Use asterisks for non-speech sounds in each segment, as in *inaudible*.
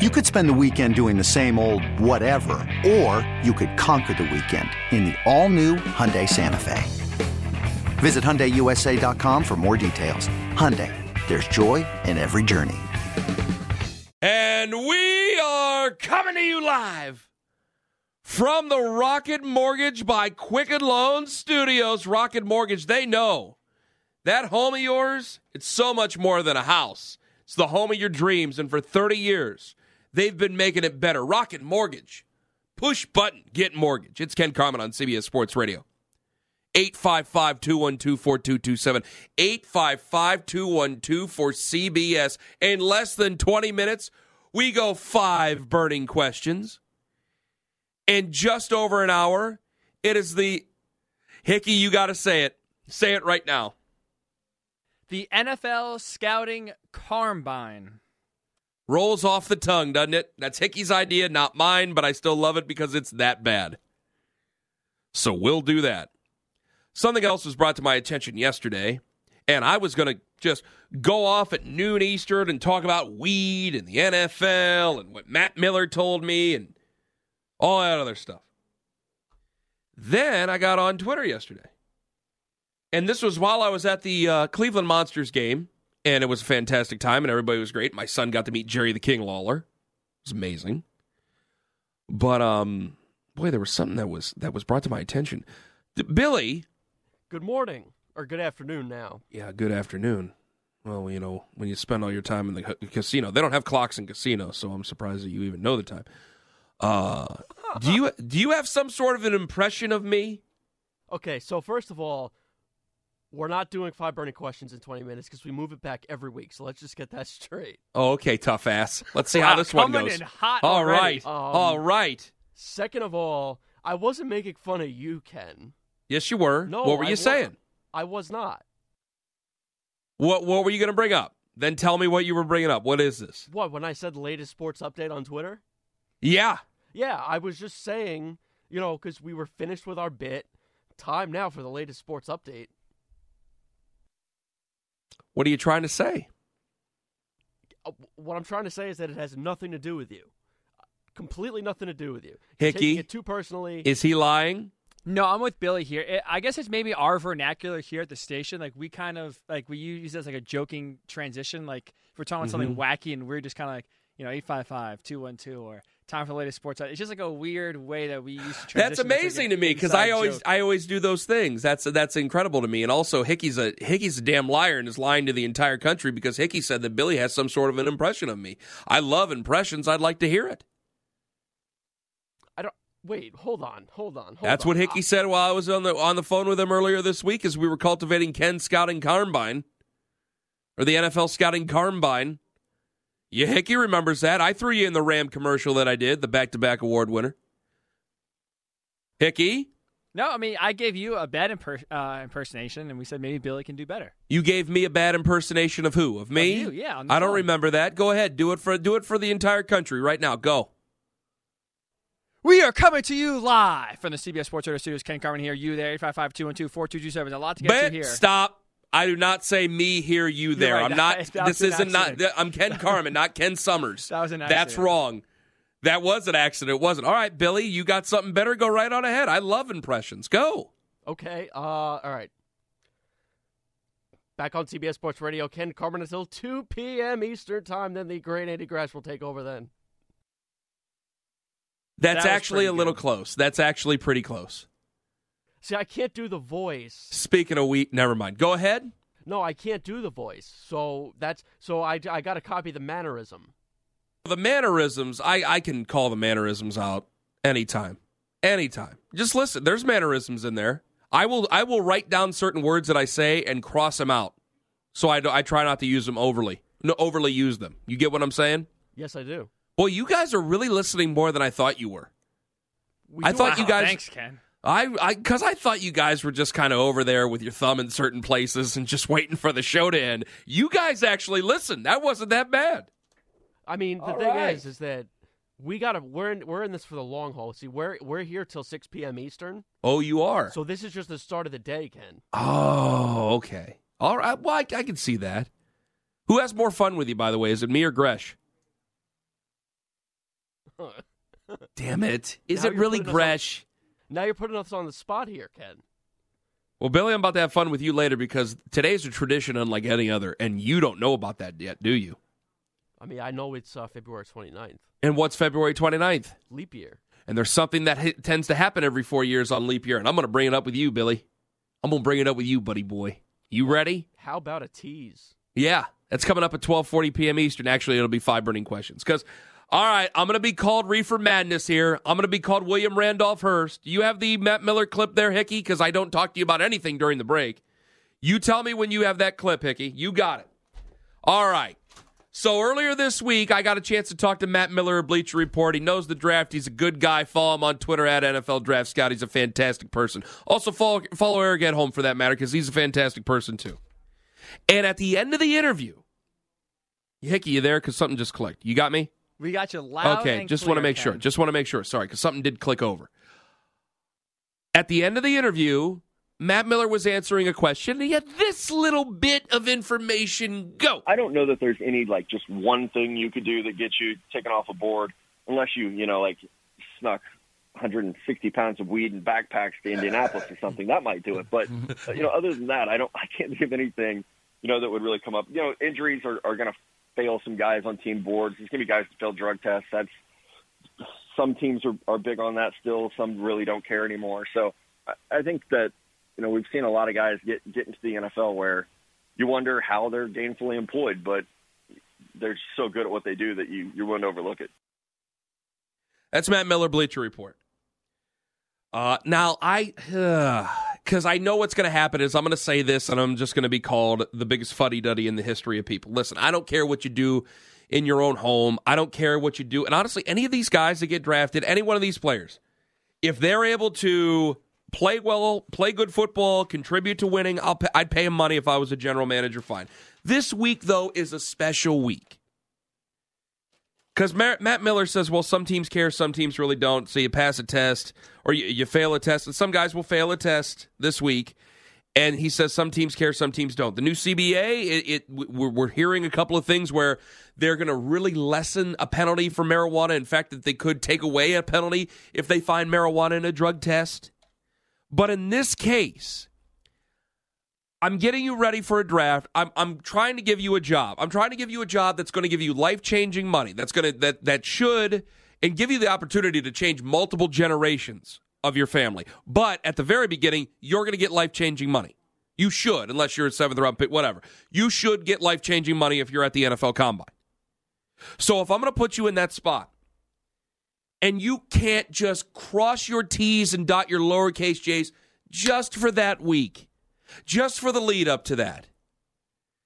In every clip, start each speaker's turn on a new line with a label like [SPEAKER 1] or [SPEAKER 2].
[SPEAKER 1] You could spend the weekend doing the same old whatever, or you could conquer the weekend in the all-new Hyundai Santa Fe. Visit HyundaiUSA.com for more details. Hyundai, there's joy in every journey.
[SPEAKER 2] And we are coming to you live from the Rocket Mortgage by Quicken Loans Studios. Rocket Mortgage, they know that home of yours, it's so much more than a house. It's the home of your dreams, and for 30 years, they've been making it better. Rocket Mortgage. Push button, get mortgage. It's Ken Carman on CBS Sports Radio. 855 212 4227. 855 212 for CBS. In less than 20 minutes, we go five burning questions. In just over an hour, it is the Hickey, you got to say it. Say it right now.
[SPEAKER 3] The NFL Scouting Combine.
[SPEAKER 2] Rolls off the tongue, doesn't it? That's Hickey's idea, not mine, but I still love it because it's that bad. So we'll do that. Something else was brought to my attention yesterday, and I was going to just go off at noon Eastern and talk about weed and the NFL and what Matt Miller told me and all that other stuff. Then I got on Twitter yesterday. And this was while I was at the uh, Cleveland Monsters game, and it was a fantastic time, and everybody was great. My son got to meet Jerry the King Lawler. It was amazing. But um, boy, there was something that was that was brought to my attention. Billy,
[SPEAKER 4] Good morning or good afternoon now.
[SPEAKER 2] Yeah, good afternoon. Well, you know, when you spend all your time in the casino, they don't have clocks in casinos, so I'm surprised that you even know the time. Uh, do *laughs* you do you have some sort of an impression of me?
[SPEAKER 4] Okay, so first of all, we're not doing five burning questions in 20 minutes because we move it back every week. So let's just get that *laughs* straight.
[SPEAKER 2] Oh, okay, tough ass. Let's see how this one goes. all right,
[SPEAKER 4] Um,
[SPEAKER 2] all right.
[SPEAKER 4] Second of all, I wasn't making fun of you, Ken.
[SPEAKER 2] Yes, you were.
[SPEAKER 4] No,
[SPEAKER 2] what were
[SPEAKER 4] I
[SPEAKER 2] you
[SPEAKER 4] wa-
[SPEAKER 2] saying?
[SPEAKER 4] I was not.
[SPEAKER 2] What What were you going to bring up? Then tell me what you were bringing up. What is this?
[SPEAKER 4] What, when I said latest sports update on Twitter?
[SPEAKER 2] Yeah.
[SPEAKER 4] Yeah, I was just saying, you know, because we were finished with our bit. Time now for the latest sports update.
[SPEAKER 2] What are you trying to say?
[SPEAKER 4] Uh, What I'm trying to say is that it has nothing to do with you. Completely nothing to do with you. You're
[SPEAKER 2] Hickey?
[SPEAKER 4] taking it too personally.
[SPEAKER 2] Is he lying?
[SPEAKER 3] No, I'm with Billy here. It, I guess it's maybe our vernacular here at the station. Like we kind of like we use it as like a joking transition. Like if we're talking about something
[SPEAKER 2] Mm-hmm.
[SPEAKER 3] wacky and we're just kind of like you know 855-212 or time for the latest sports. It's just like a weird way that we use to transition.
[SPEAKER 2] That's amazing
[SPEAKER 3] like
[SPEAKER 2] to me because I always
[SPEAKER 3] joke.
[SPEAKER 2] I always do those things. That's that's incredible to me. And also Hickey's a Hickey's a damn liar and is lying to the entire country because Hickey said that Billy has some sort of an impression of me. I love impressions. I'd like to hear it.
[SPEAKER 4] I don't. Wait, hold on, hold on. Hold
[SPEAKER 2] That's
[SPEAKER 4] on.
[SPEAKER 2] what Hickey said while I was on the on the phone with him earlier this week as we were cultivating Ken Scouting Combine or the NFL Scouting Combine. Yeah, Hickey remembers that. I threw you in the Ram commercial that I did, the back-to-back award winner. Hickey,
[SPEAKER 3] No, I mean I gave you a bad imper- uh, impersonation, and we said maybe Billy can do better.
[SPEAKER 2] you gave me a bad impersonation of who? Of me?
[SPEAKER 3] you, yeah,
[SPEAKER 2] I don't
[SPEAKER 3] phone.
[SPEAKER 2] remember that. Go ahead, do it for do it for the entire country right now. Go.
[SPEAKER 3] We are coming to you live from the CBS Sports Radio Studios. Ken Carman here. You there? 855-212-4227. A lot to get
[SPEAKER 2] Bet,
[SPEAKER 3] to here.
[SPEAKER 2] stop. I do not say me here, you there.
[SPEAKER 3] right.
[SPEAKER 2] I'm *laughs* not.
[SPEAKER 3] That
[SPEAKER 2] this isn't not. I'm Ken Carman, not Ken Summers. *laughs*
[SPEAKER 3] That was an accident.
[SPEAKER 2] That's wrong. That was an accident. It wasn't. All right, Billy, you got something better? Go right on ahead. I love impressions. Go.
[SPEAKER 4] Okay. Uh. All right. Back on CBS Sports Radio, Ken Carman until 2 p.m. Eastern Time. Then the great Andy Gresh will take over. Then.
[SPEAKER 2] That's
[SPEAKER 4] That
[SPEAKER 2] actually a little
[SPEAKER 4] good.
[SPEAKER 2] close. That's actually pretty close.
[SPEAKER 4] See, I can't do the voice.
[SPEAKER 2] Speaking of wheat, never mind. Go ahead.
[SPEAKER 4] No, I can't do the voice. So that's so I I got to copy the mannerism.
[SPEAKER 2] The mannerisms, I, I can call the mannerisms out anytime. Anytime. Just listen. There's mannerisms in there. I will I will write down certain words that I say and cross them out. So I, do- I try not to use them overly. No, overly use them. You get what I'm saying?
[SPEAKER 4] Yes, I do.
[SPEAKER 2] Boy, you guys are really listening more than I thought you were.
[SPEAKER 4] We
[SPEAKER 2] I
[SPEAKER 4] do
[SPEAKER 2] thought
[SPEAKER 4] our-
[SPEAKER 2] you guys-
[SPEAKER 3] Thanks, Ken.
[SPEAKER 2] I, I, because I thought you guys were just kind of over there with your thumb in certain places and just *laughs* waiting for the show to end. You guys actually listened. That wasn't that bad.
[SPEAKER 4] I mean, the
[SPEAKER 2] All
[SPEAKER 4] thing
[SPEAKER 2] right.
[SPEAKER 4] is, is that we gotta we're in, we're in this for the long haul. See, we're we're here till six p.m. Eastern,
[SPEAKER 2] Oh, you are.
[SPEAKER 4] so this is just the start of the day, Ken.
[SPEAKER 2] Oh, okay. All right. Well, I, I can see that. Who has more fun with you, by the way? Is it me or Gresh? *laughs* Damn it. Is
[SPEAKER 4] Now
[SPEAKER 2] it really
[SPEAKER 4] putting on-
[SPEAKER 2] Gresh?
[SPEAKER 4] Now you're putting us on the spot here, Ken.
[SPEAKER 2] Well, Billy, I'm about to have fun with you later because today's a tradition unlike any other, and you don't know about that yet, do you?
[SPEAKER 4] I mean, I know it's uh, February 29th,
[SPEAKER 2] And what's February 29th?
[SPEAKER 4] leap year.
[SPEAKER 2] And there's something that hi- tends to happen every four years on leap year, and I'm going to bring it up with you, Billy. I'm going to bring it up with you, buddy boy. You ready?
[SPEAKER 4] How about a tease?
[SPEAKER 2] Yeah, that's coming up at 12:40 p.m. Eastern. Actually, it'll be five burning questions. Because, all right, I'm going to be called Reefer Madness here. I'm going to be called William Randolph Hearst. You have the Matt Miller clip there, Hickey, because I don't talk to you about anything during the break. You tell me when you have that clip, Hickey. You got it. All right. So earlier this week, I got a chance to talk to Matt Miller of Bleacher Report. He knows the draft. He's a good guy. Follow him on Twitter at NFL Draft Scout. He's a fantastic person. Also follow follow Eric Edholm for that matter because he's a fantastic person too. And at the end of the interview, Hickey, you there? Because something just clicked. You got me?
[SPEAKER 3] We got you loud.
[SPEAKER 2] okay,
[SPEAKER 3] and
[SPEAKER 2] just want to
[SPEAKER 3] clear,
[SPEAKER 2] make sure. Just want to make sure. Sorry, because something did click over. At the end of the interview, Matt Miller was answering a question, and he had this little bit of information. Go.
[SPEAKER 5] I don't know that there's any like just one thing you could do that gets you taken off a board, unless you you know like snuck 160 pounds of weed in backpacks to Indianapolis or something. That might do it. But *laughs* you know, other than that, I don't. I can't think of anything you know that would really come up. You know, injuries are, are going to fail some guys on team boards. There's going to be guys that fail drug tests. That's some teams are, are big on that still. Some really don't care anymore. So I, I think that you know we've seen a lot of guys get get into the NFL where you wonder how they're gainfully employed, but they're so good at what they do that you you wouldn't overlook it.
[SPEAKER 2] That's Matt Miller, Bleacher Report. Uh, now, I, *sighs* because I know what's going to happen is I'm going to say this and I'm just going to be called the biggest fuddy duddy in the history of people. Listen, I don't care what you do in your own home. I don't care what you do. And honestly, any of these guys that get drafted, any one of these players, if they're able to play well, play good football, contribute to winning, I'll pay, I'd pay him money if I was a general manager. Fine. This week though is a special week because Matt Miller says, well, some teams care, some teams really don't. So you pass a test or you, you fail a test, and some guys will fail a test this week. And he says some teams care, some teams don't. The new CBA, it, it we're, we're hearing a couple of things where they're going to really lessen a penalty for marijuana. In fact, that they could take away a penalty if they find marijuana in a drug test. But in this case, I'm getting you ready for a draft. I'm I'm trying to give you a job. I'm trying to give you a job that's going to give you life-changing money. That's going to that that should and give you the opportunity to change multiple generations of your family. But at the very beginning, you're going to get life-changing money. You should, unless you're a seventh round pick, whatever. You should get life-changing money if you're at the NFL Combine. So if I'm going to put you in that spot, and you can't just cross your T's and dot your lowercase J's just for that week just for the lead up to that.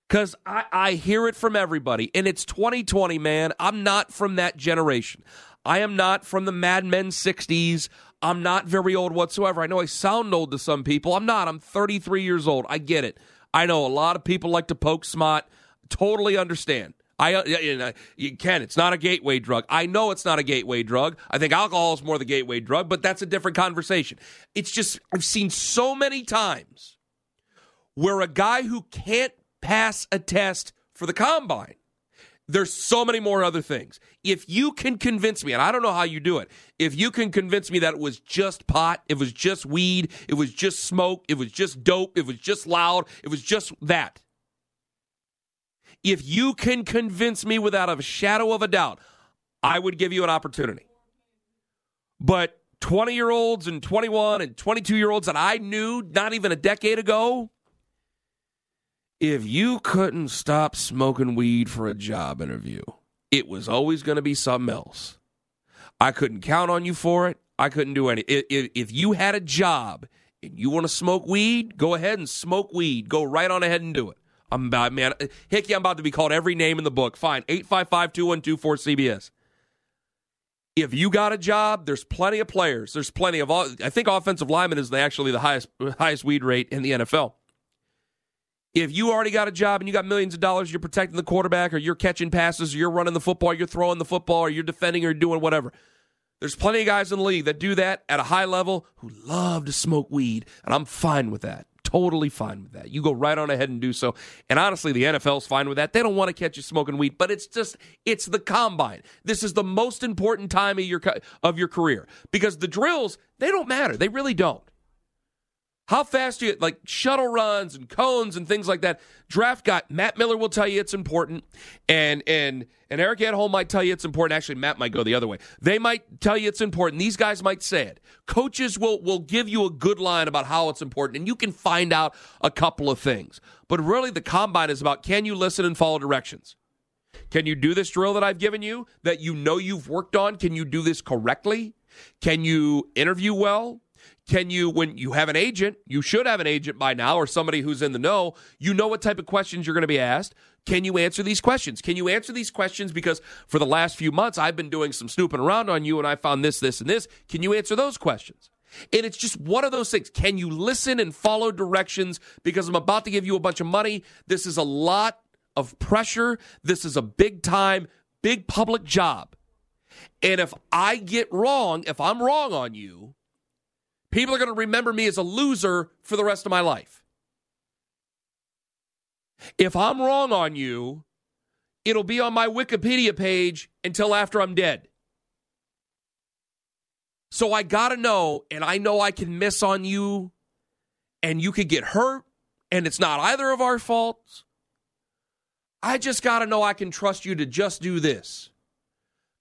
[SPEAKER 2] Because I, I hear it from everybody, and it's 2020, man. I'm not from that generation. I am not from the Mad Men 60s. I'm not very old whatsoever. I know I sound old to some people. I'm not. I'm 33 years old. I get it. I know a lot of people like to poke smart. Totally understand. I uh, you can. It's not a gateway drug. I know it's not a gateway drug. I think alcohol is more the gateway drug, but that's a different conversation. It's just I've seen so many times where a guy who can't pass a test for the combine there's so many more other things. If you can convince me, and I don't know how you do it, if you can convince me that it was just pot, it was just weed, it was just smoke, it was just dope, it was just loud, it was just that. If you can convince me without a shadow of a doubt, I would give you an opportunity. But 20 year olds and 21 and 22 year olds that I knew not even a decade ago, if you couldn't stop smoking weed for a job interview, it was always going to be something else. I couldn't count on you for it. I couldn't do any. If, if you had a job and you want to smoke weed, go ahead and smoke weed. Go right on ahead and do it. I'm about, man, Hickey, I'm about to be called every name in the book. Fine. 855 2124 CBS. if you got a job, there's plenty of players. There's plenty of. I think offensive lineman is actually the highest highest weed rate in the NFL. If you already got a job and you got millions of dollars, you're protecting the quarterback, or you're catching passes, or you're running the football, or you're throwing the football, or you're defending, or doing whatever. There's plenty of guys in the league that do that at a high level who love to smoke weed, and I'm fine with that. Totally fine with that. You go right on ahead and do so. And honestly, the NFL's fine with that. They don't want to catch you smoking weed, but it's just it's the combine. This is the most important time of your of your career because the drills they don't matter. They really don't. How fast do you like shuttle runs and cones and things like that? Draft guy Matt Miller will tell you it's important, and and and Eric Edholm might tell you it's important. Actually, Matt might go the other way. They might tell you it's important. These guys might say it. Coaches will will give you a good line about how it's important, and you can find out a couple of things. But really, the combine is about can you listen and follow directions. Can you do this drill that I've given you that you know you've worked on? Can you do this correctly? Can you interview well? Can you, when you have an agent, you should have an agent by now or somebody who's in the know, you know what type of questions you're going to be asked. Can you answer these questions? Can you answer these questions? Because for the last few months, I've been doing some snooping around on you and I found this, this, and this. Can you answer those questions? And it's just one of those things. Can you listen and follow directions? Because I'm about to give you a bunch of money. This is a lot of pressure. This is a big time, big public job. And if I get wrong, if I'm wrong on you, People are going to remember me as a loser for the rest of my life. If I'm wrong on you, it'll be on my Wikipedia page until after I'm dead. So I got to know, and I know I can miss on you, and you could get hurt, and it's not either of our faults. I just got to know I can trust you to just do this.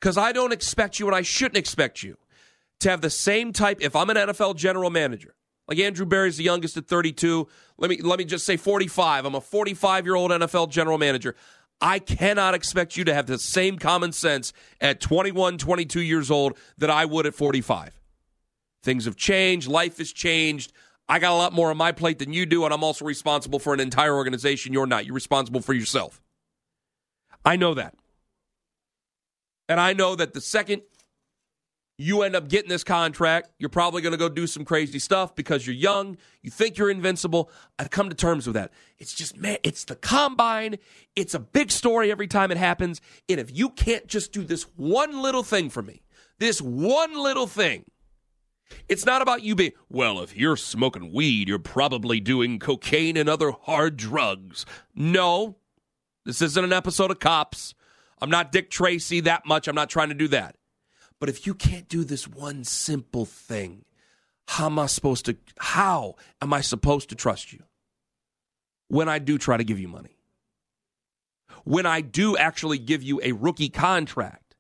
[SPEAKER 2] Because I don't expect you, and I shouldn't expect you to have the same type. If I'm an NFL general manager, like Andrew Berry's the youngest at 32, let me let me just say 45. I'm a 45 year old NFL general manager. I cannot expect you to have the same common sense at 21, 22 years old that I would at 45. Things have changed, life has changed. I got a lot more on my plate than you do, and I'm also responsible for an entire organization. You're not. You're responsible for yourself. I know that. And I know that the second you end up getting this contract. You're probably going to go do some crazy stuff because you're young. You think you're invincible. I've come to terms with that. It's just, man, it's the combine. It's a big story every time it happens. And if you can't just do this one little thing for me, this one little thing, it's not about you being, well, if you're smoking weed, you're probably doing cocaine and other hard drugs. No, this isn't an episode of Cops. I'm not Dick Tracy that much. I'm not trying to do that. But if you can't do this one simple thing, how am I supposed to how am I supposed to trust you when I do try to give you money? When I do actually give you a rookie contract?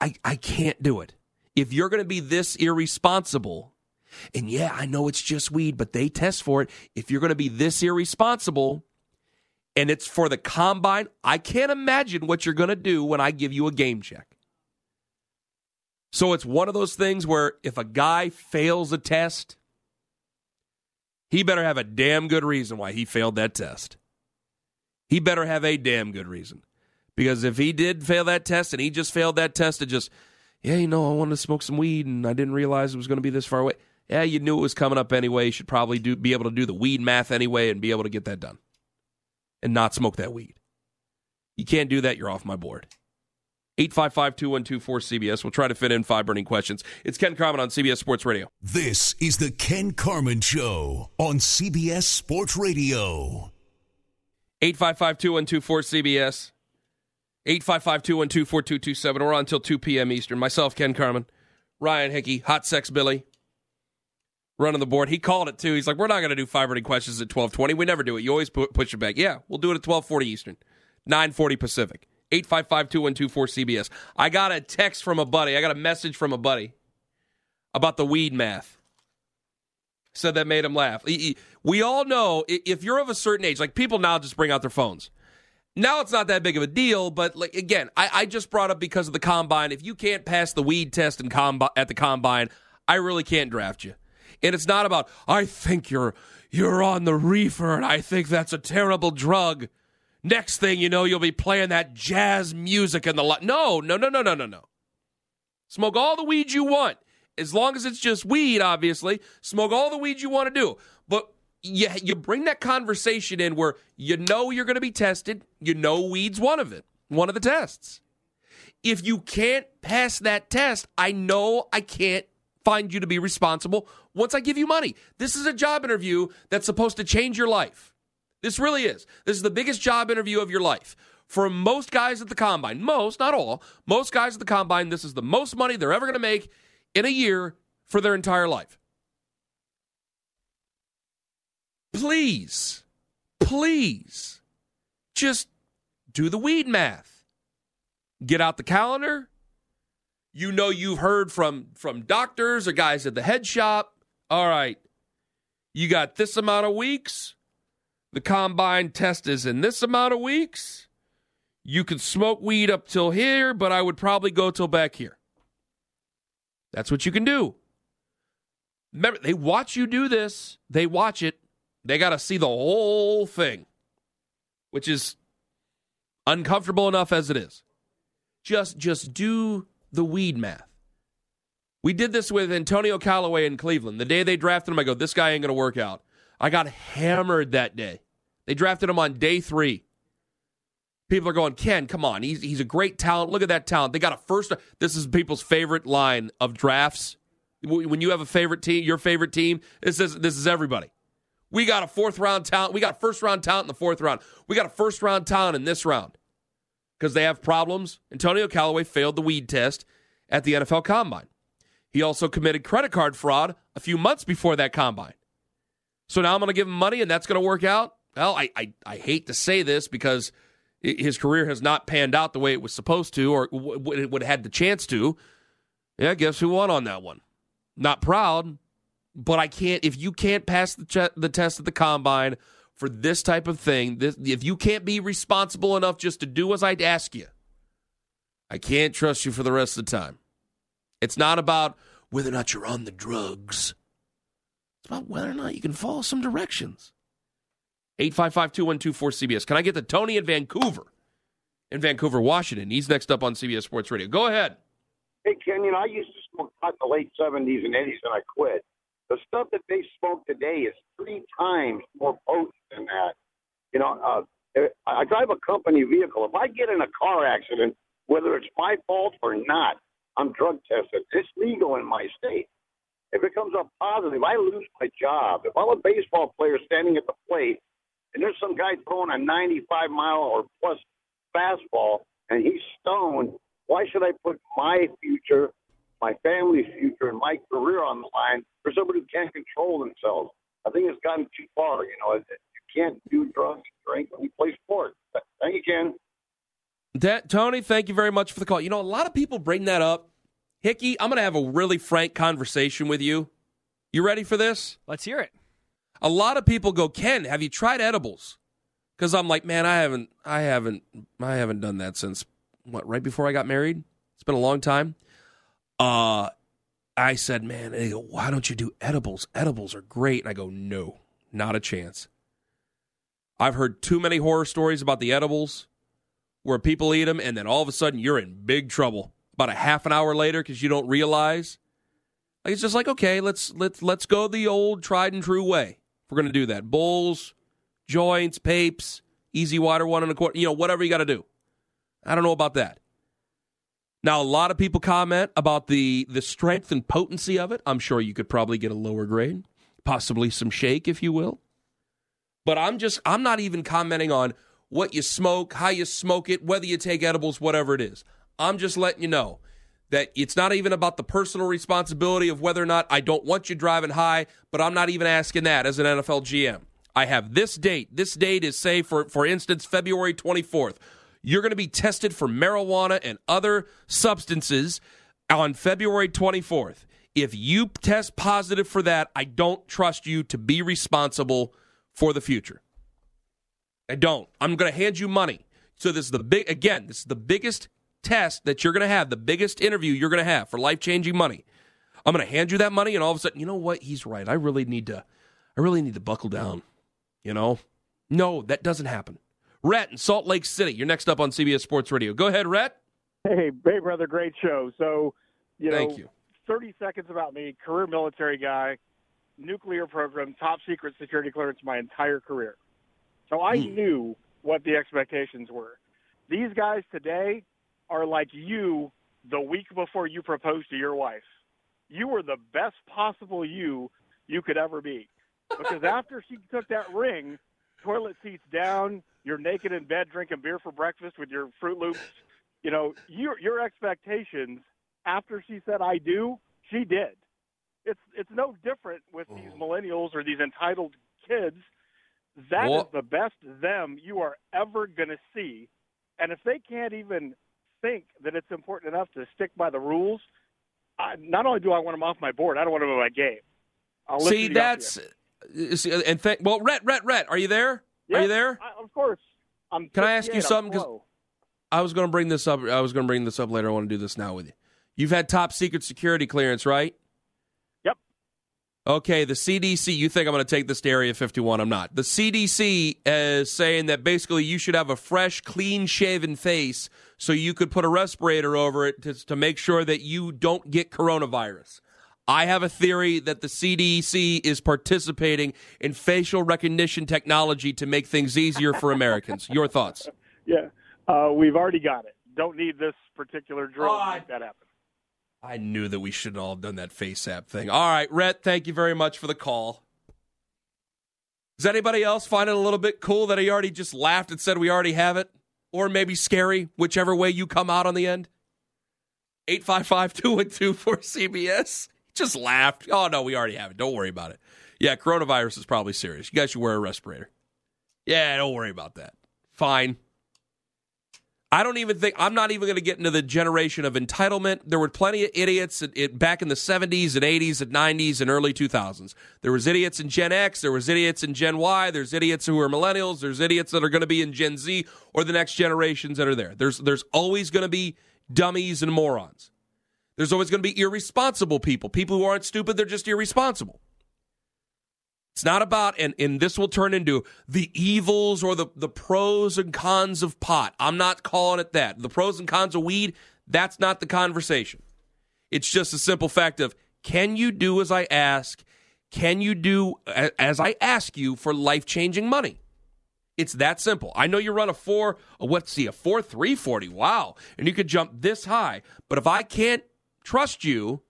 [SPEAKER 2] I I can't do it. If you're going to be this irresponsible, and yeah, I know it's just weed, but they test for it. If you're going to be this irresponsible, and it's for the combine, I can't imagine what you're going to do when I give you a game check. So it's one of those things where if a guy fails a test, he better have a damn good reason why he failed that test. He better have a damn good reason. Because if he did fail that test and he just failed that test to just, yeah, you know, I wanted to smoke some weed and I didn't realize it was going to be this far away. Yeah, you knew it was coming up anyway. You should probably do be able to do the weed math anyway and be able to get that done and not smoke that weed. You can't do that, you're off my board. 855 212 cbs We'll try to fit in five burning questions. It's Ken Carman on CBS Sports Radio.
[SPEAKER 6] This is the Ken Carman Show on CBS Sports Radio.
[SPEAKER 2] 855 212 cbs 855 212 4227. We're on until 2 p.m. Eastern. Myself, Ken Carman. Ryan Hickey, Hot Sex Billy running the board. He called it too. He's like, "We're not going to do five running questions at twelve twenty. We never do it. You always push it back. Yeah, we'll do it at twelve forty Eastern, nine forty Pacific." 855-2124 CBS. I got a text from a buddy. I got a message from a buddy about the weed math. Said that made him laugh. We all know if you're of a certain age, like people now just bring out their phones. Now it's not that big of a deal, but like again, I, I just brought up because of the combine. If you can't pass the weed test in combi- at the combine, I really can't draft you. And it's not about I think you're you're on the reefer and I think that's a terrible drug. Next thing you know, you'll be playing that jazz music in the lot. No, no, no, no, no, no, no. Smoke all the weed you want, as long as it's just weed. Obviously, smoke all the weed you want to do. But you you bring that conversation in where you know you're going to be tested. You know weed's one of it, one of the tests. If you can't pass that test, I know I can't find you to be responsible once I give you money. This is a job interview that's supposed to change your life. This really is. This is the biggest job interview of your life. For most guys at the combine, most, not all, most guys at the combine, this is the most money they're ever going to make in a year for their entire life. Please, please, just do the weed math. Get out the calendar. You know you've heard from from doctors or guys at the head shop. All right, you got this amount of weeks the combine test is in this amount of weeks. You can smoke weed up till here, but I would probably go till back here. That's what you can do. Remember, they watch you do this. They watch it. They got to see the whole thing, which is uncomfortable enough as it is. Just just do the weed math. We did this with Antonio Callaway in Cleveland. The day they drafted him, I go, this guy ain't going to work out. I got hammered that day. They drafted him on day three. People are going, Ken, come on. He's, he's a great talent. Look at that talent. They got a first. This is people's favorite line of drafts. When you have a favorite team, your favorite team, this is, this is everybody. We got a fourth round talent. We got first round talent in the fourth round. We got a first round talent in this round because they have problems. Antonio Callaway failed the weed test at the NFL Combine. He also committed credit card fraud a few months before that combine. So now I'm going to give him money and that's going to work out? Well, I, I, I, hate to say this because his career has not panned out the way it was supposed to or it would have had the chance to. Yeah, guess who won on that one? Not proud, but I can't. If you can't pass the, ch- the test at the combine for this type of thing, this, if you can't be responsible enough just to do as I'd ask you, I can't trust you for the rest of the time. It's not about whether or not you're on the drugs It's about whether or not you can follow some directions. 855 212 cbs Can I get to Tony in Vancouver? In Vancouver, Washington. He's next up on CBS Sports Radio. Go ahead.
[SPEAKER 7] Hey, Ken, you know, I used to smoke pot in the late 70s and 80s and I quit. The stuff that they smoke today is three times more potent than that. You know, uh, I drive a company vehicle. If I get in a car accident, whether it's my fault or not, I'm drug tested. It's legal in my state. If it comes up positive, I lose my job. If I'm a baseball player standing at the plate and there's some guy throwing a 95 mile or plus fastball and he's stoned, why should I put my future, my family's future, and my career on the line for somebody who can't control themselves? I think it's gotten too far. You know, you can't do drugs drink and play sports. Thank you, Ken.
[SPEAKER 2] That, Tony, thank you very much for the call. You know, a lot of people bring that up Hickey, I'm going to have a really frank conversation with you. You ready for this?
[SPEAKER 3] Let's hear it.
[SPEAKER 2] A lot of people go, Ken, have you tried edibles? Because I'm like, man, I haven't, I haven't, I haven't done that since what? Right before I got married. It's been a long time. Uh, I said, man, they go, why don't you do edibles? Edibles are great. And I go, no, not a chance. I've heard too many horror stories about the edibles where people eat them and then all of a sudden you're in big trouble about a half an hour later because you don't realize. Like it's just like okay, let's let's let's go the old tried and true way. If We're gonna do that. Bulls, joints, papes, E-Z Wider, one and a quarter. You know, whatever you got to do. I don't know about that. Now, a lot of people comment about the the strength and potency of it. I'm sure you could probably get a lower grade, possibly some shake, if you will. But I'm just I'm not even commenting on what you smoke, how you smoke it, whether you take edibles, whatever it is. I'm just letting you know that it's not even about the personal responsibility of whether or not I don't want you driving high, but I'm not even asking that as an NFL GM. I have this date. This date is, say, for, for instance, February 24th. You're going to be tested for marijuana and other substances on February 24th. If you test positive for that, I don't trust you to be responsible for the future. I don't. I'm going to hand you money. So this is the big again, this is the biggest test that you're going to have, the biggest interview you're going to have for life changing money. I'm going to hand you that money, and all of a sudden, you know what? He's right. I really need to, I really need to buckle down. You know, no, that doesn't happen. Rhett in Salt Lake City. You're next up on CBS Sports Radio. Go ahead, Rhett.
[SPEAKER 8] Hey, hey, brother, great show. So, you know,
[SPEAKER 2] you.
[SPEAKER 8] 30 seconds about me, career military guy, nuclear program, top secret security clearance my entire career. So I
[SPEAKER 2] Hmm.
[SPEAKER 8] knew what the expectations were. These guys today are like you the week before you proposed to your wife. You were the best possible you you could ever be. Because *laughs* after she took that ring, toilet seats down, you're naked in bed drinking beer for breakfast with your Fruit Loops, you know, your your expectations after she said I do, she did. It's it's no different with these millennials or these entitled kids. That is
[SPEAKER 2] Well-
[SPEAKER 8] the best them you are ever going to see. And if they can't even think that it's important enough to stick by the rules, I, not only do I want them off my board, I don't want them in my game. I'll
[SPEAKER 2] See, that's uh, see, and th- well, Rhett, Rhett, Rhett, are you there?
[SPEAKER 8] Yeah,
[SPEAKER 2] Are you there?
[SPEAKER 8] I, of course. I'm
[SPEAKER 2] Can I ask you something? 'Cause
[SPEAKER 8] slow.
[SPEAKER 2] I was going to bring this up. I was going to bring this up later. I want to do this now with you. You've had top secret security clearance, right?
[SPEAKER 8] Yep.
[SPEAKER 2] Okay, the CDC. You think I'm going to take this to Area 51? I'm not. The CDC is saying that basically you should have a fresh, clean-shaven face so you could put a respirator over it to, to make sure that you don't get coronavirus. I have a theory that the CDC is participating in facial recognition technology to make things easier for Americans. Your thoughts? *laughs*
[SPEAKER 8] Yeah, uh, we've already got it. Don't need this particular drill
[SPEAKER 2] Oh,
[SPEAKER 8] to make that happen.
[SPEAKER 2] I knew that we should have all done that face app thing. All right, Rhett, thank you very much for the call. Does anybody else find it a little bit cool that he already just laughed and said we already have it? Or maybe scary, whichever way you come out on the end? 855 212 cbs Just laughed. Oh, no, we already have it. Don't worry about it. Yeah, coronavirus is probably serious. You guys should wear a respirator. Yeah, don't worry about that. Fine. I don't even think I'm not even going to get into the generation of entitlement. There were plenty of idiots at, back in the 70s and 80s and 90s and early 2000s. There was idiots in Gen X, there was idiots in Gen Y, there's idiots who are millennials, there's idiots that are going to be in Gen Z or the next generations that are there. There's there's always going to be dummies and morons. There's always going to be irresponsible people, people who aren't stupid, they're just irresponsible. It's not about, and, and this will turn into the evils or the, the pros and cons of pot. I'm not calling it that. The pros and cons of weed, that's not the conversation. It's just a simple fact of can you do as I ask? Can you do as I ask you for life changing money? It's that simple. I know you run a four, a, what's see, a four three forty. Wow, and you could jump this high. But if I can't trust you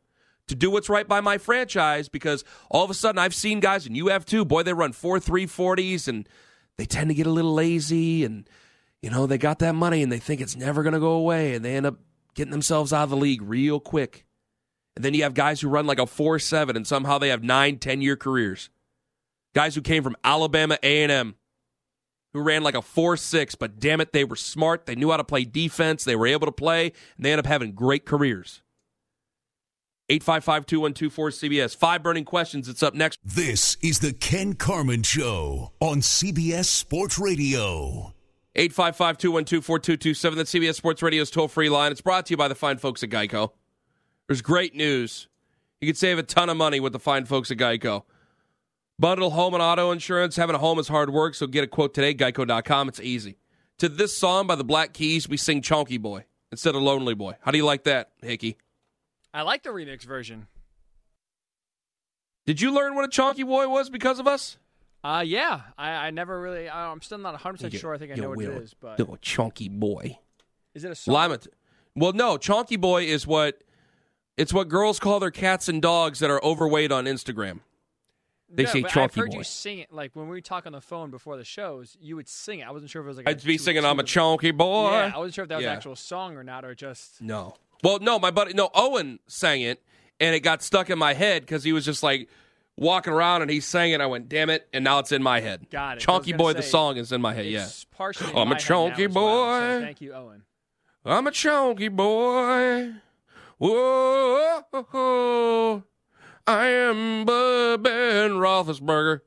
[SPEAKER 2] to do what's right by my franchise, because all of a sudden I've seen guys, and you have too. Boy, they run four three forties, and they tend to get a little lazy, and you know they got that money, and they think it's never going to go away, and they end up getting themselves out of the league real quick. And then you have guys who run like a four seven, and somehow they have nine, ten year careers. Guys who came from Alabama A and M who ran like a 4 6, but damn it, they were smart. They knew how to play defense. They were able to play, and they end up having great careers. 855 2124 CBS. Five burning questions. It's up next.
[SPEAKER 6] This is the Ken Carman Show on CBS Sports Radio.
[SPEAKER 2] 855 212 4227. That's CBS Sports Radio's toll free line. It's brought to you by the fine folks at Geico. There's great news. You can save a ton of money with the fine folks at Geico. Bundle home and auto insurance. Having a home is hard work, so get a quote today, geico.com. It's easy. To this song by the Black Keys, we sing Chonky Boy instead of Lonely Boy. How do you like that, Hickey?
[SPEAKER 3] I like the remix version.
[SPEAKER 2] Did you learn what a Chonky Boy was because of us?
[SPEAKER 3] Uh, yeah, I, I never really. I, I'm still not 100 percent sure. I think I know what it is, but
[SPEAKER 2] No, Chonky Boy.
[SPEAKER 3] is it a song?
[SPEAKER 2] Lima. Well, no, Chonky Boy is what it's what girls call their cats and dogs that are overweight on Instagram. They
[SPEAKER 3] No,
[SPEAKER 2] say
[SPEAKER 3] I've
[SPEAKER 2] Chonky
[SPEAKER 3] heard
[SPEAKER 2] Boy.
[SPEAKER 3] you sing it. Like when we talk on the phone before the shows, you would sing it. I wasn't sure if it was like. a
[SPEAKER 2] I'd be singing "I'm a Chonky Boy."
[SPEAKER 3] Yeah, I wasn't sure if that was
[SPEAKER 2] Yeah.
[SPEAKER 3] an actual song or not, or just.
[SPEAKER 2] No. Well, no, my buddy, no, Owen sang it, and it got stuck in my head because he was just like walking around and he sang it. I went, "Damn it!" And now it's in my head.
[SPEAKER 3] Got it. I was
[SPEAKER 2] Chonky
[SPEAKER 3] gonna
[SPEAKER 2] Boy, the song is in my head. Yeah.
[SPEAKER 3] Partially. in oh,
[SPEAKER 2] I'm a
[SPEAKER 3] chunky head now
[SPEAKER 2] chonky
[SPEAKER 3] as well, so
[SPEAKER 2] boy.
[SPEAKER 3] thank you, Owen.
[SPEAKER 2] I'm a chunky boy. Whoa, I am Bub Ben Roethlisberger.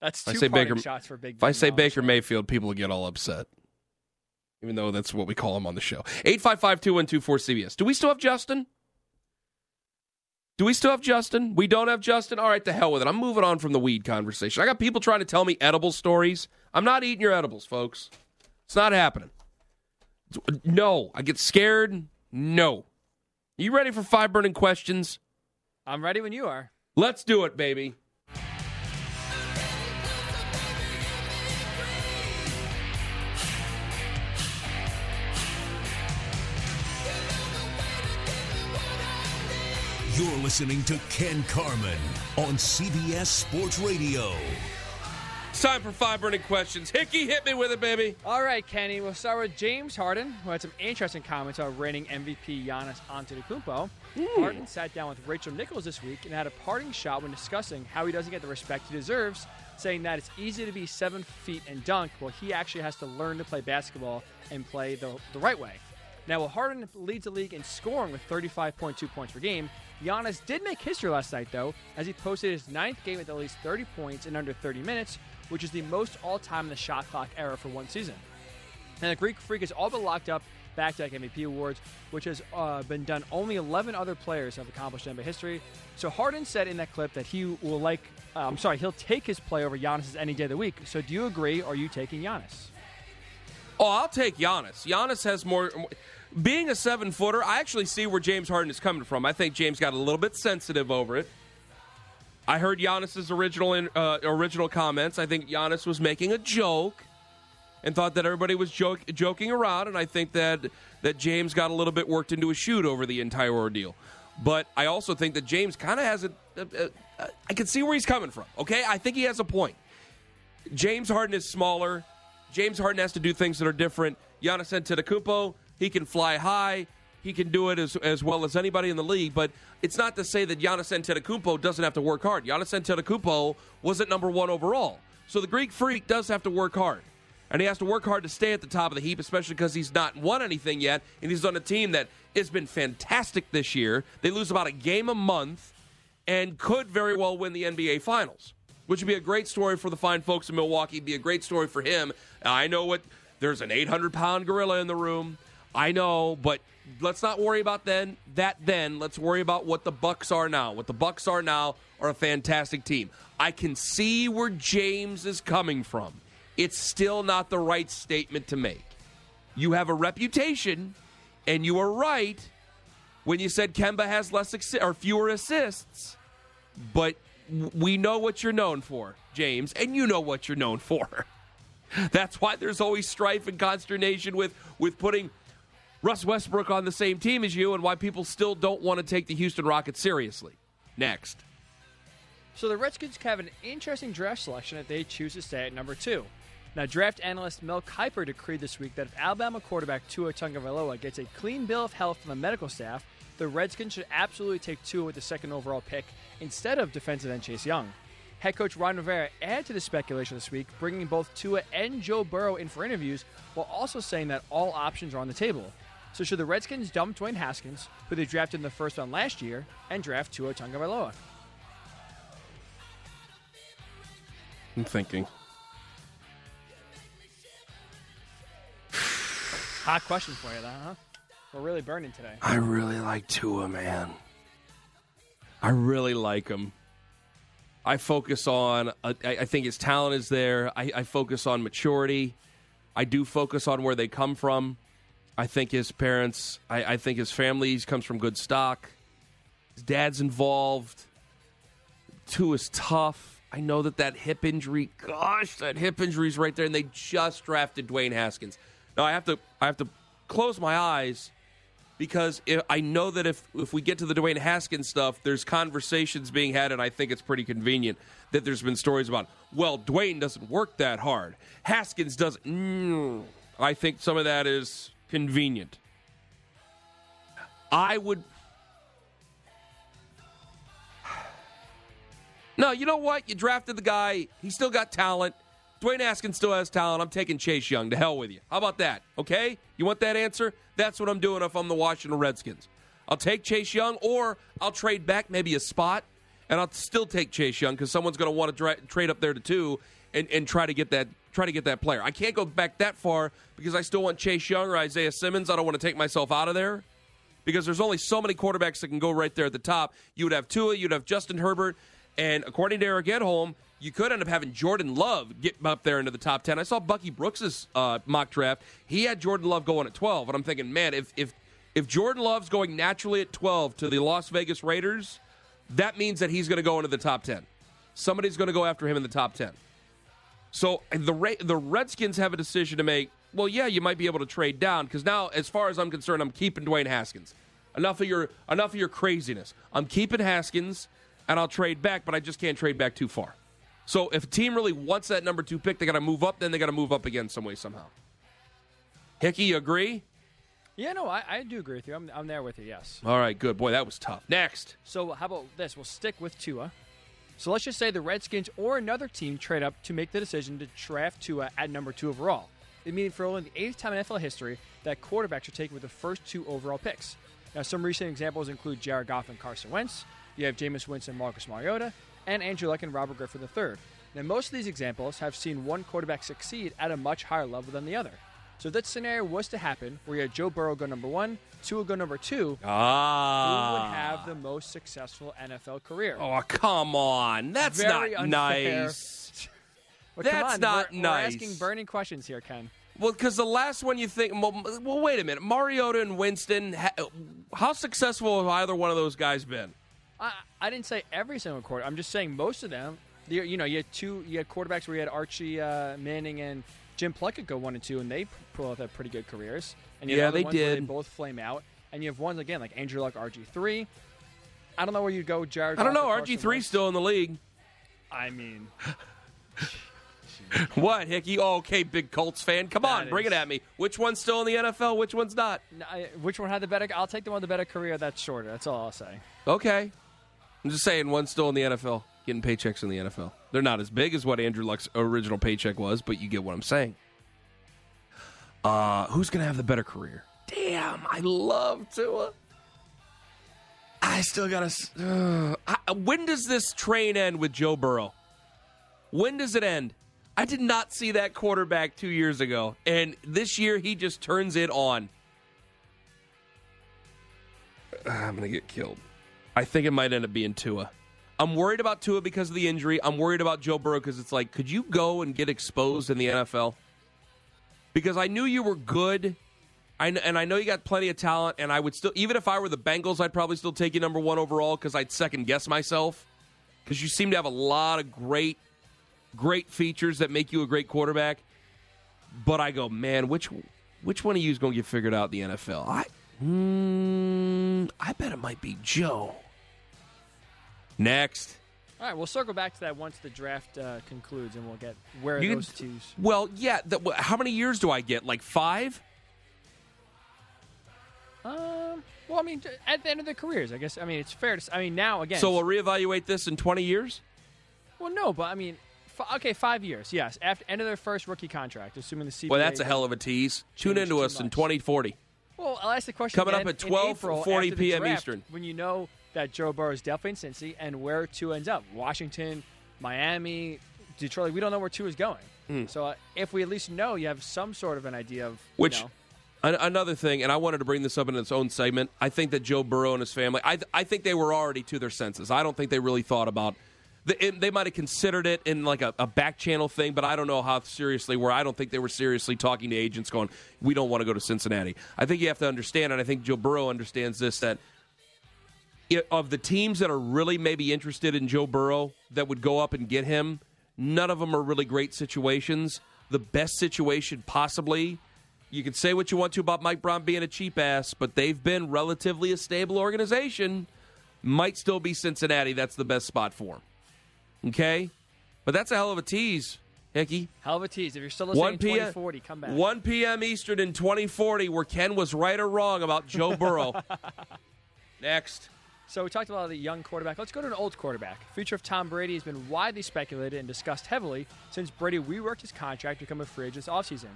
[SPEAKER 3] That's
[SPEAKER 2] If I
[SPEAKER 3] two
[SPEAKER 2] say Baker-
[SPEAKER 3] shots for Big.
[SPEAKER 2] If I
[SPEAKER 3] Ben
[SPEAKER 2] say. Baker Mayfield, people get all upset. Even though that's what we call him on the show. 855 2124 CBS. Do we still have Justin? Do we still have Justin? We don't have Justin? All right, to hell with it. I'm moving on from the weed conversation. I got people trying to tell me edible stories. I'm not eating your edibles, folks. It's not happening. No. I get scared. No. You ready for five burning questions?
[SPEAKER 3] I'm ready when you are.
[SPEAKER 2] Let's do it, baby.
[SPEAKER 6] You're listening to Ken Carman on CBS Sports Radio.
[SPEAKER 2] It's time for five burning questions. Hickey, hit me with it, baby.
[SPEAKER 3] All right, Kenny. We'll start with James Harden, who had some interesting comments on reigning MVP Giannis Antetokounmpo. Harden sat down with Rachel Nichols this week and had a parting shot when discussing how he doesn't get the respect he deserves, saying that it's easy to be seven feet and dunk, while he actually has to learn to play basketball and play the, the right way. Now, while Harden leads the league in scoring with 35.2 points per game, Giannis did make history last night, though, as he posted his ninth game with at least 30 points in under 30 minutes, which is the most all time in the shot clock era for one season. And the Greek Freak has all but locked up back to back MVP awards, which has uh, been done. Only 11 other players have accomplished in NBA history. So Harden said in that clip that he will like, uh, I'm sorry, he'll take his play over Giannis's any day of the week. So do you agree, or are you taking Giannis?
[SPEAKER 2] Oh, I'll take Giannis. Giannis has more. Being a seven footer, I actually see where James Harden is coming from. I think James got a little bit sensitive over it. I heard Giannis's original in, uh, original comments. I think Giannis was making a joke and thought that everybody was joke, joking around, and I think that that James got a little bit worked into a shoot over the entire ordeal. But I also think that James kind of has a. I can see where he's coming from. Okay, I think he has a point. James Harden is smaller. James Harden has to do things that are different. Giannis Antetokounmpo, he can fly high. He can do it as, as well as anybody in the league. But it's not to say that Giannis Antetokounmpo doesn't have to work hard. Giannis Antetokounmpo wasn't number one overall. So the Greek Freak does have to work hard. And he has to work hard to stay at the top of the heap, especially because he's not won anything yet. And he's on a team that has been fantastic this year. They lose about a game a month and could very well win the NBA Finals, which would be a great story for the fine folks in Milwaukee. Be a great story for him. I know what there's an 800 pound gorilla in the room. I know, but let's not worry about then that. Then let's worry about what the Bucks are now. What the Bucks are now are a fantastic team. I can see where James is coming from. It's still not the right statement to make. You have a reputation, and you are right when you said Kemba has less assi- or fewer assists. But we know what you're known for, James, and you know what you're known for. *laughs* That's why there's always strife and consternation with with putting Russ Westbrook on the same team as you, and why people still don't want to take the Houston Rockets seriously. Next.
[SPEAKER 3] So the Redskins have an interesting draft selection if they choose to stay at number two. Now, draft analyst Mel Kiper decreed this week that if Alabama quarterback Tua Tagovailoa gets a clean bill of health from the medical staff, the Redskins should absolutely take Tua with the second overall pick instead of defensive end Chase Young. Head coach Ron Rivera added to the speculation this week, bringing both Tua and Joe Burrow in for interviews, while also saying that all options are on the table. So should the Redskins dump Dwayne Haskins, who they drafted in the first round last year, and draft Tua Tagovailoa?
[SPEAKER 2] I'm thinking.
[SPEAKER 3] Hot question for you, though, huh? We're really burning today.
[SPEAKER 2] I really like Tua, man. I really like him. I focus on, uh, I, I think his talent is there. I, I focus on maturity. I do focus on where they come from. I think his parents, I, I think his family comes from good stock. His dad's involved. Tua is tough. I know that that hip injury, gosh, that hip injury is right there, and they just drafted Dwayne Haskins. Now I have to, I have to close my eyes because if, I know that if if we get to the Dwayne Haskins stuff, there's conversations being had, and I think it's pretty convenient that there's been stories about. Well, Dwayne doesn't work that hard. Haskins doesn't. Mm, I think some of that is convenient. I would. *sighs* No, you know what? You drafted the guy. He still got talent. Dwayne Haskins still has talent. I'm taking Chase Young. To hell with you. How about that? Okay? You want that answer? That's what I'm doing if I'm the Washington Redskins. I'll take Chase Young, or I'll trade back maybe a spot, and I'll still take Chase Young because someone's going to want to dra- trade up there to two and, and try to get that try to get that player. I can't go back that far because I still want Chase Young or Isaiah Simmons. I don't want to take myself out of there because there's only so many quarterbacks that can go right there at the top. You would have Tua, you'd have Justin Herbert, and according to Eric Edholm, you could end up having Jordan Love get up there into the top 10. I saw Bucky Brooks's uh, mock draft. He had Jordan Love going at 12, and I'm thinking, man, if if if Jordan Love's going naturally at 12 to the Las Vegas Raiders, that means that he's going to go into the top 10. Somebody's going to go after him in the top 10. So the Ra- the Redskins have a decision to make. Well, yeah, you might be able to trade down because now, as far as I'm concerned, I'm keeping Dwayne Haskins. Enough of your enough of your craziness. I'm keeping Haskins, and I'll trade back, but I just can't trade back too far. So if a team really wants that number two pick, they got to move up. Then they got to move up again some way somehow. Hickey, you agree?
[SPEAKER 3] Yeah, no, I, I do agree with you. I'm, I'm there with you, yes.
[SPEAKER 2] All right, good. Boy, that was tough. Next.
[SPEAKER 3] So how about this? We'll stick with Tua. So let's just say the Redskins or another team trade up to make the decision to draft Tua at number two overall. It means for only the eighth time in NFL history that quarterbacks are taken with the first two overall picks. Now, some recent examples include Jared Goff and Carson Wentz. You have Jameis Winston, Marcus Mariota, and Andrew Luck and Robert Griffin III. Now, most of these examples have seen one quarterback succeed at a much higher level than the other. So if that scenario was to happen, where you had Joe Burrow go number one, Tua go number two,
[SPEAKER 2] Ah.
[SPEAKER 3] who would have the most successful NFL career?
[SPEAKER 2] Oh, come on. That's
[SPEAKER 3] Very
[SPEAKER 2] not
[SPEAKER 3] unfair.
[SPEAKER 2] nice. *laughs* That's
[SPEAKER 3] on,
[SPEAKER 2] not
[SPEAKER 3] we're,
[SPEAKER 2] nice.
[SPEAKER 3] We're asking burning questions here, Ken.
[SPEAKER 2] Well, because the last one you think, well, well, wait a minute. Mariota and Winston, how successful have either one of those guys been?
[SPEAKER 3] I, I didn't say every single quarter. I'm just saying most of them. You, you know, you had two. You had quarterbacks where you had Archie uh, Manning and Jim Plunkett go one and two, and they pull off had pretty good careers. And you
[SPEAKER 2] Yeah, they
[SPEAKER 3] where They
[SPEAKER 2] did.
[SPEAKER 3] both flame out, and you have ones again like Andrew Luck, RG three. I don't know where you go, Jared.
[SPEAKER 2] I don't know. RG three still in the league.
[SPEAKER 3] I mean, *laughs*
[SPEAKER 2] What, Hickey? Oh, okay, big Colts fan. Come on,
[SPEAKER 3] That
[SPEAKER 2] bring it at me. Which one's still in the NFL? Which one's not?
[SPEAKER 3] I- which one had the better? I'll take the one with the better career. That's shorter. That's all I'll say.
[SPEAKER 2] Okay. I'm just saying, one's still in the NFL, getting paychecks in the NFL. They're not as big as what Andrew Luck's original paycheck was, but you get what I'm saying. Uh, who's going to have the better career? Damn, I love Tua. I still got to. Uh, when does this train end with Joe Burrow? When does it end? I did not see that quarterback two years ago, and this year he just turns it on. *sighs* I'm going to get killed. I think it might end up being Tua. I'm worried about Tua because of the injury. I'm worried about Joe Burrow because it's like, could you go and get exposed in the NFL? Because I knew you were good, I and I know you got plenty of talent. And I would still, even if I were the Bengals, I'd probably still take you number one overall because I'd second guess myself. Because you seem to have a lot of great, great features that make you a great quarterback. But I go, man, which which one of you is going to get figured out in the NFL? I, mm, I bet it might be Joe. Next.
[SPEAKER 3] All right, we'll circle back to that once the draft uh, concludes, and we'll get where
[SPEAKER 2] You can-
[SPEAKER 3] those twos.
[SPEAKER 2] Well, yeah. The, how many years do I get? Like five?
[SPEAKER 3] Um, well, I mean, at the end of their careers, I guess. I mean, it's fair to. I mean, now again.
[SPEAKER 2] So we'll reevaluate this in 20 years?
[SPEAKER 3] well, no, but I mean, f- okay, five years. Yes, after end of their first rookie contract, assuming the CBA.
[SPEAKER 2] Well, that's a hell of a tease. Tune into us in 2040.
[SPEAKER 3] Well, I'll ask the question
[SPEAKER 2] Coming up at
[SPEAKER 3] in
[SPEAKER 2] 12,
[SPEAKER 3] April
[SPEAKER 2] 40 p.m.
[SPEAKER 3] draft,
[SPEAKER 2] Eastern.
[SPEAKER 3] When you know that Joe Burrow is definitely in Cincy and where two ends up, Washington, Miami, Detroit. We don't know where two is going.
[SPEAKER 2] Hmm.
[SPEAKER 3] So uh, if we at least know, you have some sort of an idea of
[SPEAKER 2] Which,
[SPEAKER 3] You know,
[SPEAKER 2] another thing, and I wanted to bring this up in its own segment. I think that Joe Burrow and his family, I, I think they were already to their senses. I don't think they really thought about. The, it- they might have considered it in like a, a back channel thing, but I don't know how seriously. Where I don't think they were seriously talking to agents, going, "We don't want to go to Cincinnati." I think you have to understand, and I think Joe Burrow understands this that of the teams that are really maybe interested in Joe Burrow that would go up and get him, none of them are really great situations. The best situation possibly, you can say what you want to about Mike Brown being a cheap ass, but they've been relatively a stable organization. Might still be Cincinnati. That's the best spot for him. Okay? But that's a hell of a tease, Hickey.
[SPEAKER 3] hell of a tease. If you're still listening
[SPEAKER 2] 1
[SPEAKER 3] in
[SPEAKER 2] p.m.
[SPEAKER 3] 2040, come back.
[SPEAKER 2] 1 p.m. Eastern in 2040, where Ken was right or wrong about Joe Burrow. *laughs* Next.
[SPEAKER 3] So we talked about the young quarterback. Let's go to an old quarterback. Future of Tom Brady has been widely speculated and discussed heavily since Brady reworked his contract to become a free agent this offseason.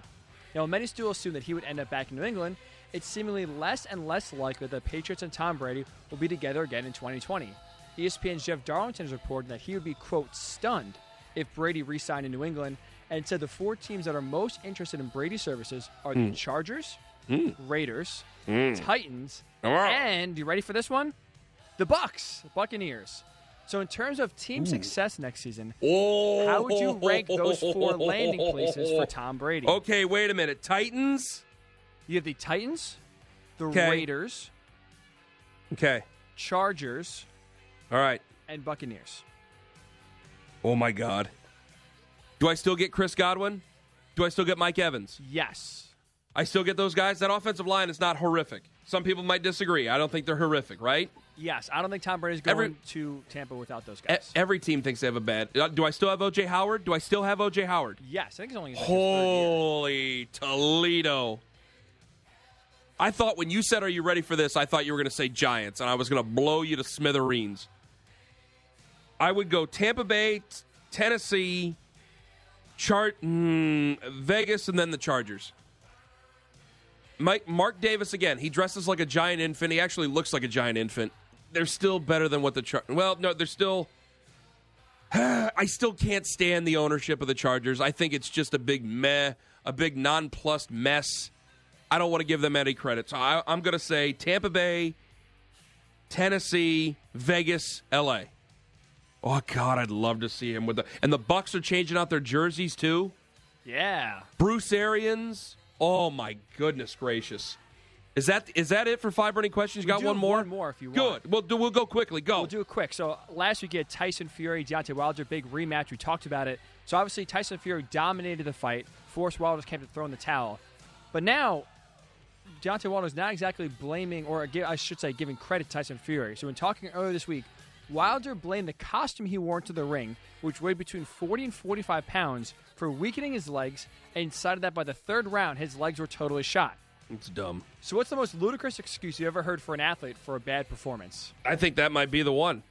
[SPEAKER 3] Now, many still assume that he would end up back in New England, it's seemingly less and less likely that the Patriots and Tom Brady will be together again in 2020. ESPN's Jeff Darlington has reported that he would be, quote, stunned if Brady re signed in New England and said the four teams that are most interested in Brady's services are the Chargers, Raiders,
[SPEAKER 2] Mm.
[SPEAKER 3] Titans, and you ready for this one? The Bucks, Buccaneers. So in terms of team
[SPEAKER 2] Ooh.
[SPEAKER 3] success next season,
[SPEAKER 2] Oh.
[SPEAKER 3] how would you oh. rank those four landing places for *laughs* Tom Brady?
[SPEAKER 2] Okay, wait a minute. Titans.
[SPEAKER 3] You have the Titans, the
[SPEAKER 2] Okay.
[SPEAKER 3] Raiders,
[SPEAKER 2] Okay.
[SPEAKER 3] Chargers,
[SPEAKER 2] All right.
[SPEAKER 3] and Buccaneers.
[SPEAKER 2] Oh my God. Do I still get Chris Godwin? Do I still get Mike Evans?
[SPEAKER 3] Yes.
[SPEAKER 2] I still get those guys. That offensive line is not horrific. Some people might disagree. I don't think they're horrific, right?
[SPEAKER 3] Yes, I don't think Tom Brady's going
[SPEAKER 2] Every-
[SPEAKER 3] to Tampa without those guys.
[SPEAKER 2] every team thinks they have a bad. uh, Do I still have OJ Howard? Do I still have OJ Howard?
[SPEAKER 3] yes, I think it's only like, his third year.
[SPEAKER 2] Holy Toledo. I thought when you said, Are you ready for this? I thought you were going to say Giants, and I was going to blow you to smithereens. I would go Tampa Bay, Tennessee, Chart, mm, Vegas, and then the Chargers. Mike Mark Davis again. He dresses like a giant infant. He actually looks like a giant infant. They're still better than what the Char. Well, no, they're still. *sighs* I still can't stand the ownership of the Chargers. I think it's just a big meh, a big nonplussed mess. I don't want to give them any credit. So I, I'm going to say Tampa Bay, Tennessee, Vegas, L.A. Oh God, I'd love to see him with the and the Bucks are changing out their jerseys too.
[SPEAKER 3] Yeah.
[SPEAKER 2] Bruce Arians. Oh my goodness gracious. Is that is that it for five burning questions? You got one more?
[SPEAKER 3] one more if you
[SPEAKER 2] Good.
[SPEAKER 3] want.
[SPEAKER 2] We'll do, we'll go quickly. Go.
[SPEAKER 3] We'll do it quick. So last week you had Tyson Fury, Deontay Wilder, big rematch. We talked about it. So obviously Tyson Fury dominated the fight, forced Wilder's camp to throw in the towel. But now Deontay Wilder's not exactly blaming, or I should say, giving credit to Tyson Fury. So when talking earlier this week, Wilder blamed the costume he wore into the ring, which weighed between 40 and 45 pounds, for weakening his legs, and cited that by the third round, his legs were totally shot.
[SPEAKER 2] It's dumb.
[SPEAKER 3] So what's the most ludicrous excuse you ever heard for an athlete for a bad performance?
[SPEAKER 2] I think that might be the one.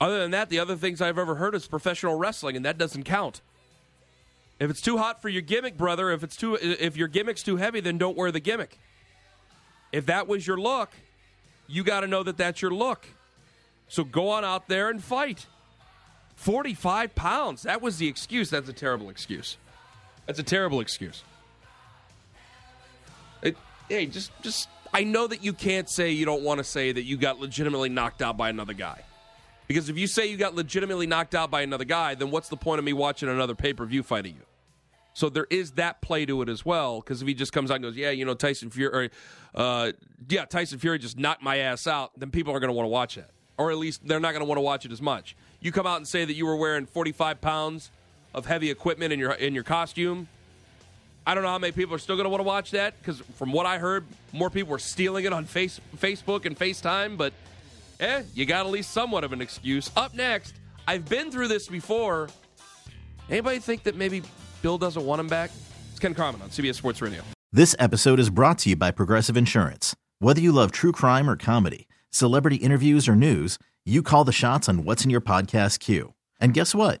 [SPEAKER 2] Other than that, the other things I've ever heard is professional wrestling, and that doesn't count. If it's too hot for your gimmick, brother, if it's too if your gimmick's too heavy, then don't wear the gimmick. If that was your look, you got to know that that's your look. So go on out there and fight. 45 pounds. That was the excuse. That's a terrible excuse. That's a terrible excuse. Hey, just just I know that you can't say you don't want to say that you got legitimately knocked out by another guy. Because if you say you got legitimately knocked out by another guy, then what's the point of me watching another pay-per-view fight of you? So there is that play to it as well. Because if he just comes out and goes, "Yeah, you know, Tyson Fury, or, uh, yeah, Tyson Fury just knocked my ass out," then people are going to want to watch that, or at least they're not going to want to watch it as much. You come out and say that you were wearing 45 pounds of heavy equipment in your in your costume. I don't know how many people are still going to want to watch that because from what I heard, more people were stealing it on face, Facebook and FaceTime. But eh, you got at least somewhat of an excuse. Up next, I've been through this before. Anybody think that maybe Bill doesn't want him back? It's Ken Carman on CBS Sports Radio.
[SPEAKER 9] This episode is brought to you by Progressive Insurance. Whether you love true crime or comedy, celebrity interviews or news, you call the shots on what's in your podcast queue. And guess what?